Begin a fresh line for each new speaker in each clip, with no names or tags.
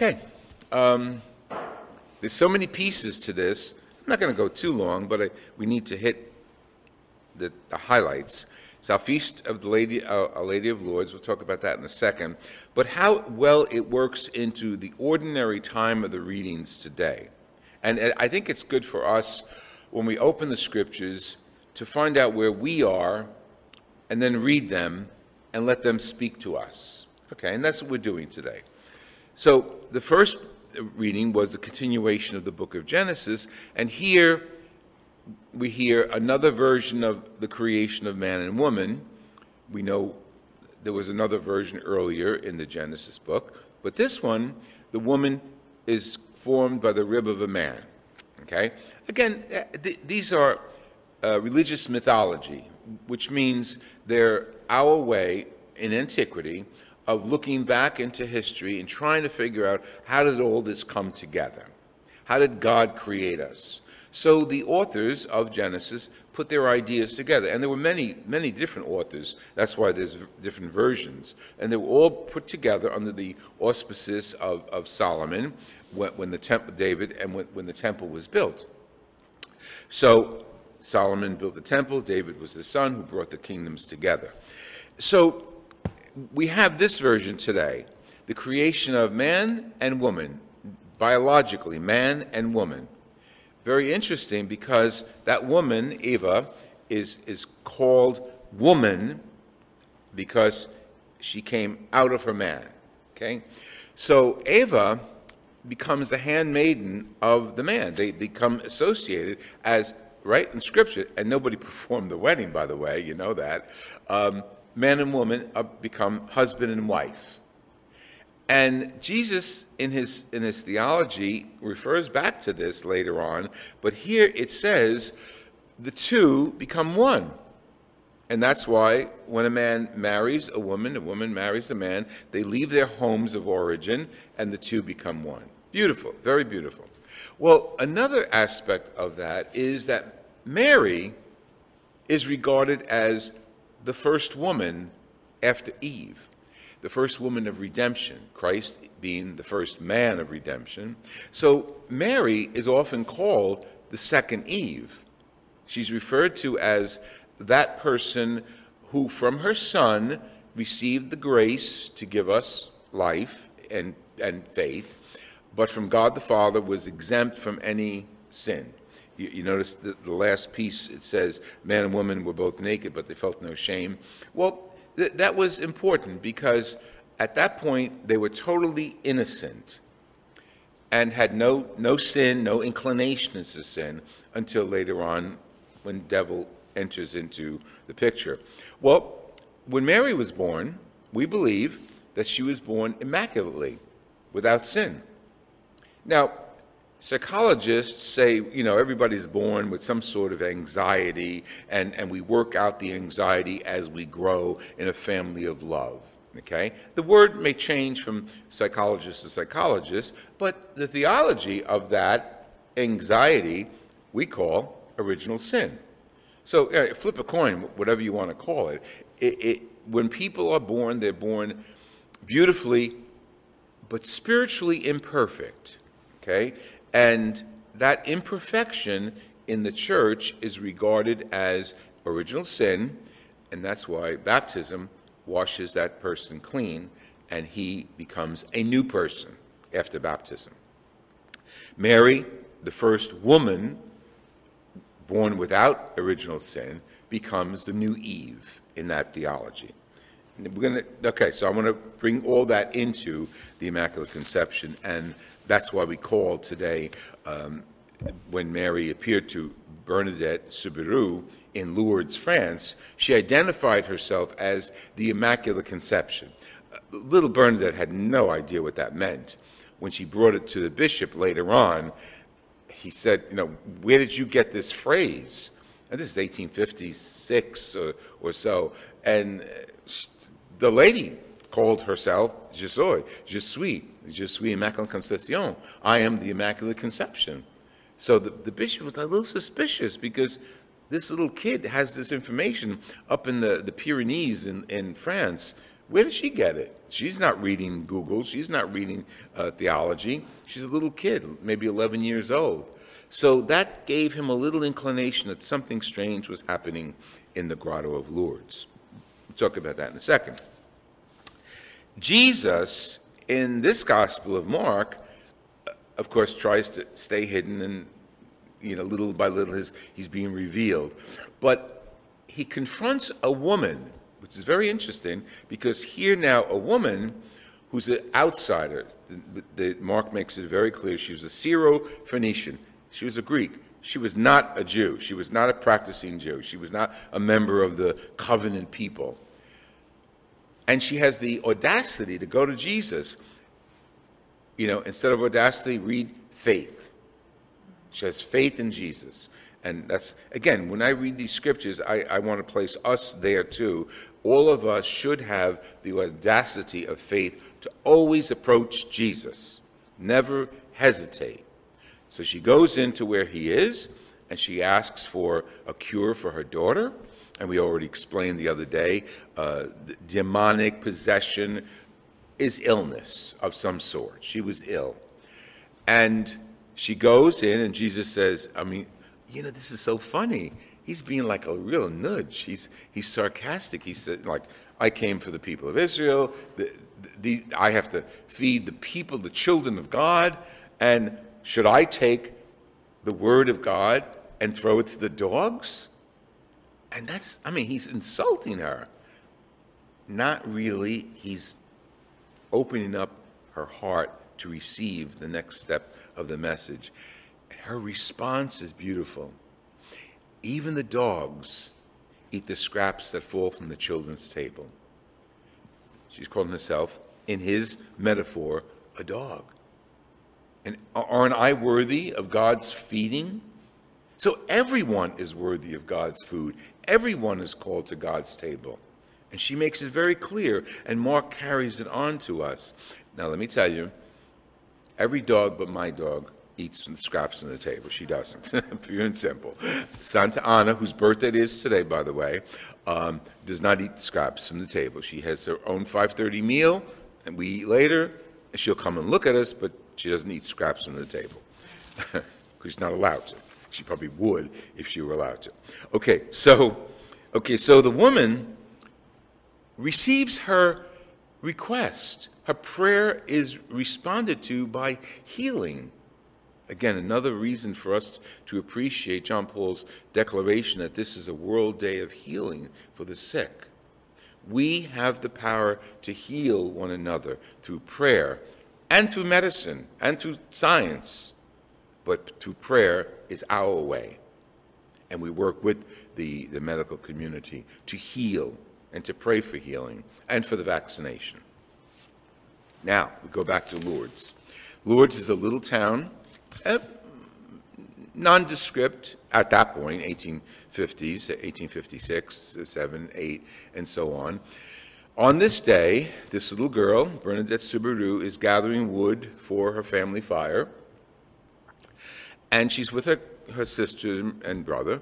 Okay. Um, there's so many pieces to this. I'm not going to go too long, but I, we need to hit the, the highlights. Feast of the Lady, uh, Lady of Lourdes, We'll talk about that in a second. But how well it works into the ordinary time of the readings today. And uh, I think it's good for us when we open the scriptures to find out where we are and then read them and let them speak to us. Okay, and that's what we're doing today. So the first reading was the continuation of the book of Genesis, and here we hear another version of the creation of man and woman. We know there was another version earlier in the Genesis book, but this one, the woman is formed by the rib of a man. Okay? Again, uh, th- these are uh, religious mythology, which means they're our way in antiquity of looking back into history and trying to figure out how did all this come together? How did God create us? So the authors of Genesis put their ideas together, and there were many, many different authors. That's why there's different versions, and they were all put together under the auspices of, of Solomon when, when the temple, David, and when, when the temple was built. So Solomon built the temple. David was the son who brought the kingdoms together. So we have this version today the creation of man and woman, biologically, man and woman. Very interesting because that woman, Eva, is, is called woman because she came out of her man. Okay? So Eva becomes the handmaiden of the man. They become associated as, right, in Scripture, and nobody performed the wedding, by the way, you know that. Um, man and woman uh, become husband and wife. And Jesus, in his, in his theology, refers back to this later on, but here it says the two become one. And that's why when a man marries a woman, a woman marries a man, they leave their homes of origin and the two become one. Beautiful, very beautiful. Well, another aspect of that is that Mary is regarded as the first woman after Eve, the first woman of redemption, Christ being the first man of redemption. So Mary is often called the second Eve. She's referred to as that person who, from her son, received the grace to give us life and, and faith, but from God the Father was exempt from any sin. You, you notice the, the last piece, it says, man and woman were both naked, but they felt no shame. Well, th- that was important because at that point they were totally innocent and had no, no sin, no inclinations to sin until later on when devil enters into the picture. Well, when Mary was born, we believe that she was born immaculately, without sin. Now, Psychologists say, you know, everybody's born with some sort of anxiety, and, and we work out the anxiety as we grow in a family of love. Okay? The word may change from psychologist to psychologist, but the theology of that anxiety we call original sin. So uh, flip a coin, whatever you want to call it. It, it. When people are born, they're born beautifully, but spiritually imperfect. Okay? And that imperfection in the church is regarded as original sin, and that's why baptism washes that person clean and he becomes a new person after baptism. Mary, the first woman born without original sin, becomes the new Eve in that theology. we're gonna, okay, so I want to bring all that into the Immaculate Conception, and that's why we called today, um, when Mary appeared to Bernadette Soubirous in Lourdes, France, she identified herself as the Immaculate Conception. Uh, little Bernadette had no idea what that meant. When she brought it to the bishop later on, he said, You know, where did you get this phrase? And this is 1856 or, or so. And uh, the lady called herself Je suis, Je suis, Je suis Immaculate Conception. I am the Immaculate Conception. So the, the bishop was a little suspicious because this little kid has this information up in the, the Pyrenees in, in France. Where did she get it? She's not reading Google. She's not reading uh, theology. She's a little kid, maybe 11 years old. So that gave him a little inclination that something strange was happening in the Grotto of Lourdes. We'll talk about that in a second. Jesus, in this Gospel of Mark, uh, of course, tries to stay hidden and, you know, little by little his, he's being revealed. But he confronts a woman, which is very interesting because here now a woman who's an outsider. The, the, Mark makes it very clear she was a Syro-Phoenician. She was a Greek. She was not a Jew. She was not a practicing Jew. She was not a member of the covenant people. And she has the audacity to go to Jesus you know, instead of audacity, read faith. She has faith in Jesus. And that's, again, when I read these scriptures, I, I want to place us there too. All of us should have the audacity of faith to always approach Jesus, never hesitate. So she goes into where he is and she asks for a cure for her daughter. And we already explained the other day uh, demonic possession, is illness of some sort. She was ill. And she goes in, and Jesus says, I mean, you know, this is so funny. He's being like a real nudge. He's, he's sarcastic. He said, like, I came for the people of Israel. The, the, I have to feed the people, the children of God. And should I take the word of God and throw it to the dogs? And that's, I mean, he's insulting her. Not really. He's opening up her heart to receive the next step of the message. And her response is beautiful. Even the dogs eat the scraps that fall from the children's table. She's calling herself, in his metaphor, a dog. And aren't I worthy of God's feeding? So everyone is worthy of God's food. Everyone is called to God's table. And she makes it very clear, and Mark carries it on to us. Now, let me tell you, every dog but my dog eats from the scraps on the table. She doesn't. Pure and simple. Santa Ana, whose birthday it is today, by the way, um, does not eat the scraps from the table. She has her own 5.30 meal, and we eat later. She'll come and look at us, but she doesn't eat scraps from the table because she's not allowed to. She probably would if she were allowed to. Okay, so, okay, so the woman receives her request. Her prayer is responded to by healing. Again, another reason for us to appreciate John Paul's declaration that this is a world day of healing for the sick. We have the power to heal one another through prayer and through medicine and through science, but through prayer is our way. And we work with the, the medical community to heal and to pray for healing and for the vaccination. Now, we go back to Lourdes. Lourdes is a little town, uh, nondescript at that point, 1850s, 1856, 7, 8, and so on. On this day, this little girl, Bernadette Soubirous, is gathering wood for her family fire. And she's with her, her sister and brother.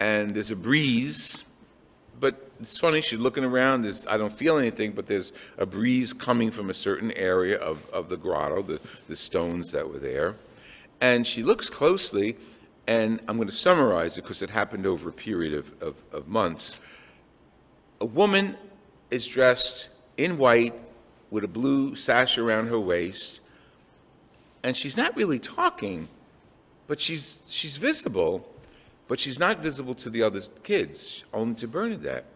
And there's a breeze but it's funny, she's looking around, there's, I don't feel anything, but there's a breeze coming from a certain area of, of the grotto, the, the stones that were there. And she looks closely, and I'm going to summarize it because it happened over a period of, of, of months. A woman is dressed in white with a blue sash around her waist, and she's not really talking, but she's, she's visible but she's not visible to the other kids, only to Bernadette.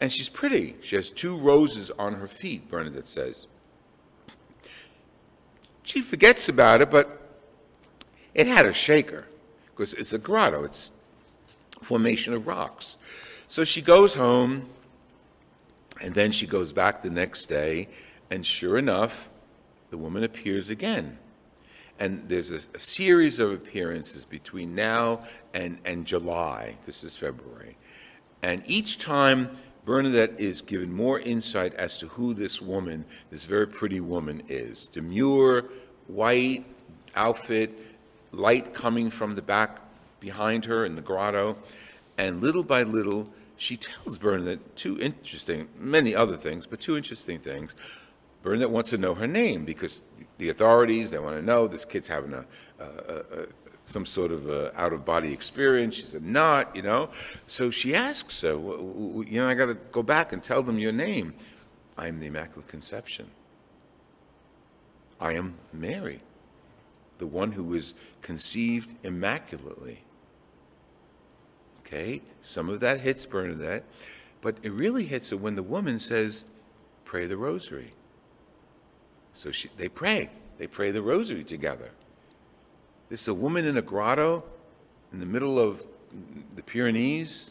And she's pretty. She has two roses on her feet, Bernadette says. She forgets about it, but it had a shaker because it's a grotto, it's formation of rocks. So she goes home, and then she goes back the next day, and sure enough, the woman appears again. And there's a, a series of appearances between now and, and July. This is February. And each time, Bernadette is given more insight as to who this woman, this very pretty woman, is. Demure, white outfit, light coming from the back behind her in the grotto. And little by little, she tells Bernadette two interesting, many other things, but two interesting things. Bernadette wants to know her name because the authorities, they want to know this kid's having a, a, a some sort of out of body experience. She said, not, you know. So she asks her, you know, I got to go back and tell them your name. I am the Immaculate Conception. I am Mary, the one who was conceived immaculately. Okay, some of that hits Bernadette, but it really hits her when the woman says, pray the rosary. So she, they pray. They pray the rosary together. This is a woman in a grotto in the middle of the Pyrenees,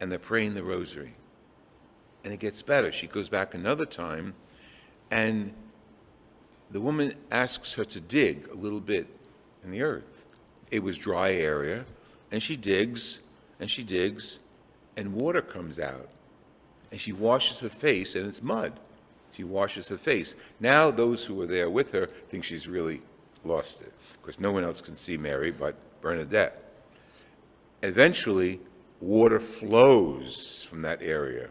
and they're praying the rosary. And it gets better. She goes back another time, and the woman asks her to dig a little bit in the earth. It was dry area, and she digs, and she digs, and water comes out. And she washes her face, and it's mud. She washes her face. Now, those who were there with her think she's really lost it, because no one else can see Mary but Bernadette. Eventually, water flows from that area,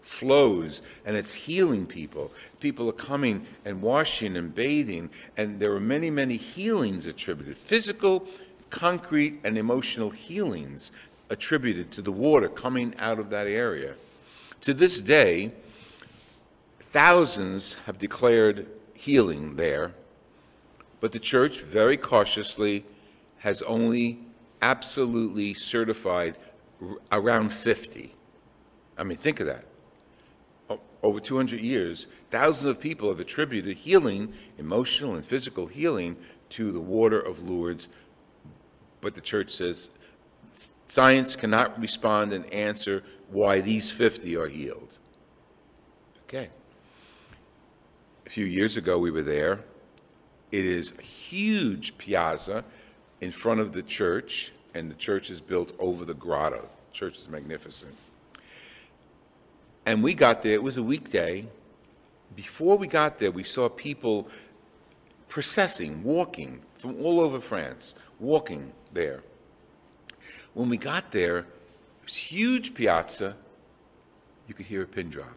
flows, and it's healing people. People are coming and washing and bathing, and there are many, many healings attributed physical, concrete, and emotional healings attributed to the water coming out of that area. To this day, thousands have declared healing there but the church, very cautiously, has only absolutely certified around 50. I mean, think of that. Over 200 years, thousands of people have attributed healing, emotional and physical healing, to the water of Lourdes. But the church says science cannot respond and answer why these 50 are healed. Okay. A few years ago, we were there it is a huge piazza in front of the church, and the church is built over the grotto. The church is magnificent. And we got there, it was a weekday. Before we got there, we saw people processing, walking from all over France, walking there. When we got there, it was huge piazza, you could hear a pin drop.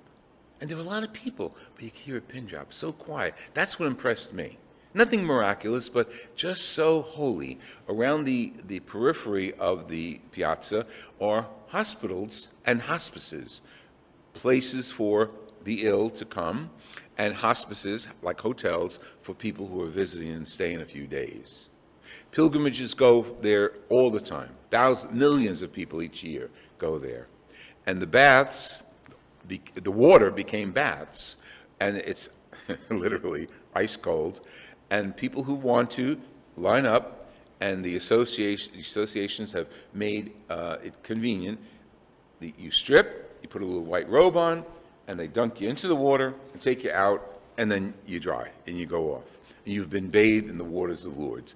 And there were a lot of people, but you could hear a pin drop, so quiet. That's what impressed me. Nothing miraculous, but just so holy. Around the, the periphery of the piazza are hospitals and hospices, places for the ill to come, and hospices, like hotels, for people who are visiting and staying a few days. Pilgrimages go there all the time. Thousands, millions of people each year go there. And the baths, the, the water became baths, and it's literally ice cold and people who want to line up, and the association, associations have made uh, it convenient. The, you strip, you put a little white robe on, and they dunk you into the water and take you out, and then you dry and you go off. And you've been bathed in the waters of Lourdes.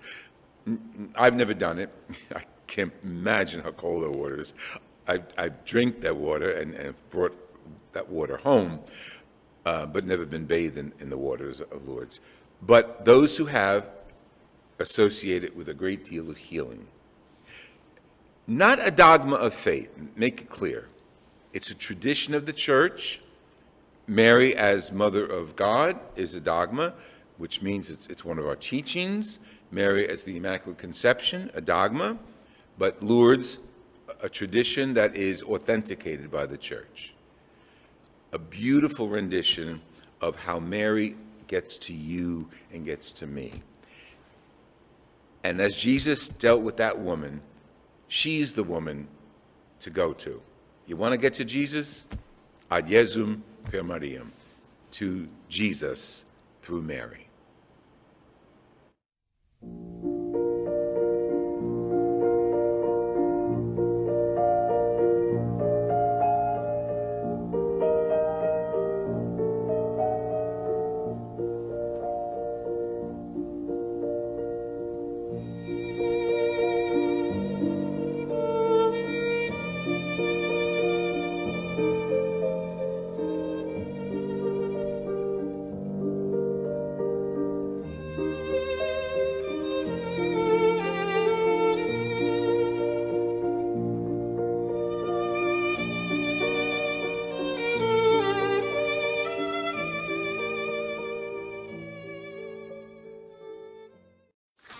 I've never done it. I can't imagine how cold that water is. I, I drink that water and, and brought that water home, uh, but never been bathed in, in the waters of Lourdes but those who have associated with a great deal of healing. Not a dogma of faith, make it clear. It's a tradition of the church. Mary, as Mother of God, is a dogma, which means it's, it's one of our teachings. Mary, as the Immaculate Conception, a dogma. But Lourdes, a tradition that is authenticated by the church. A beautiful rendition of how Mary gets to you and gets to me. And as Jesus dealt with that woman, she's the woman to go to. You want to get to Jesus? ad Jesum per Mariam, to Jesus through Mary.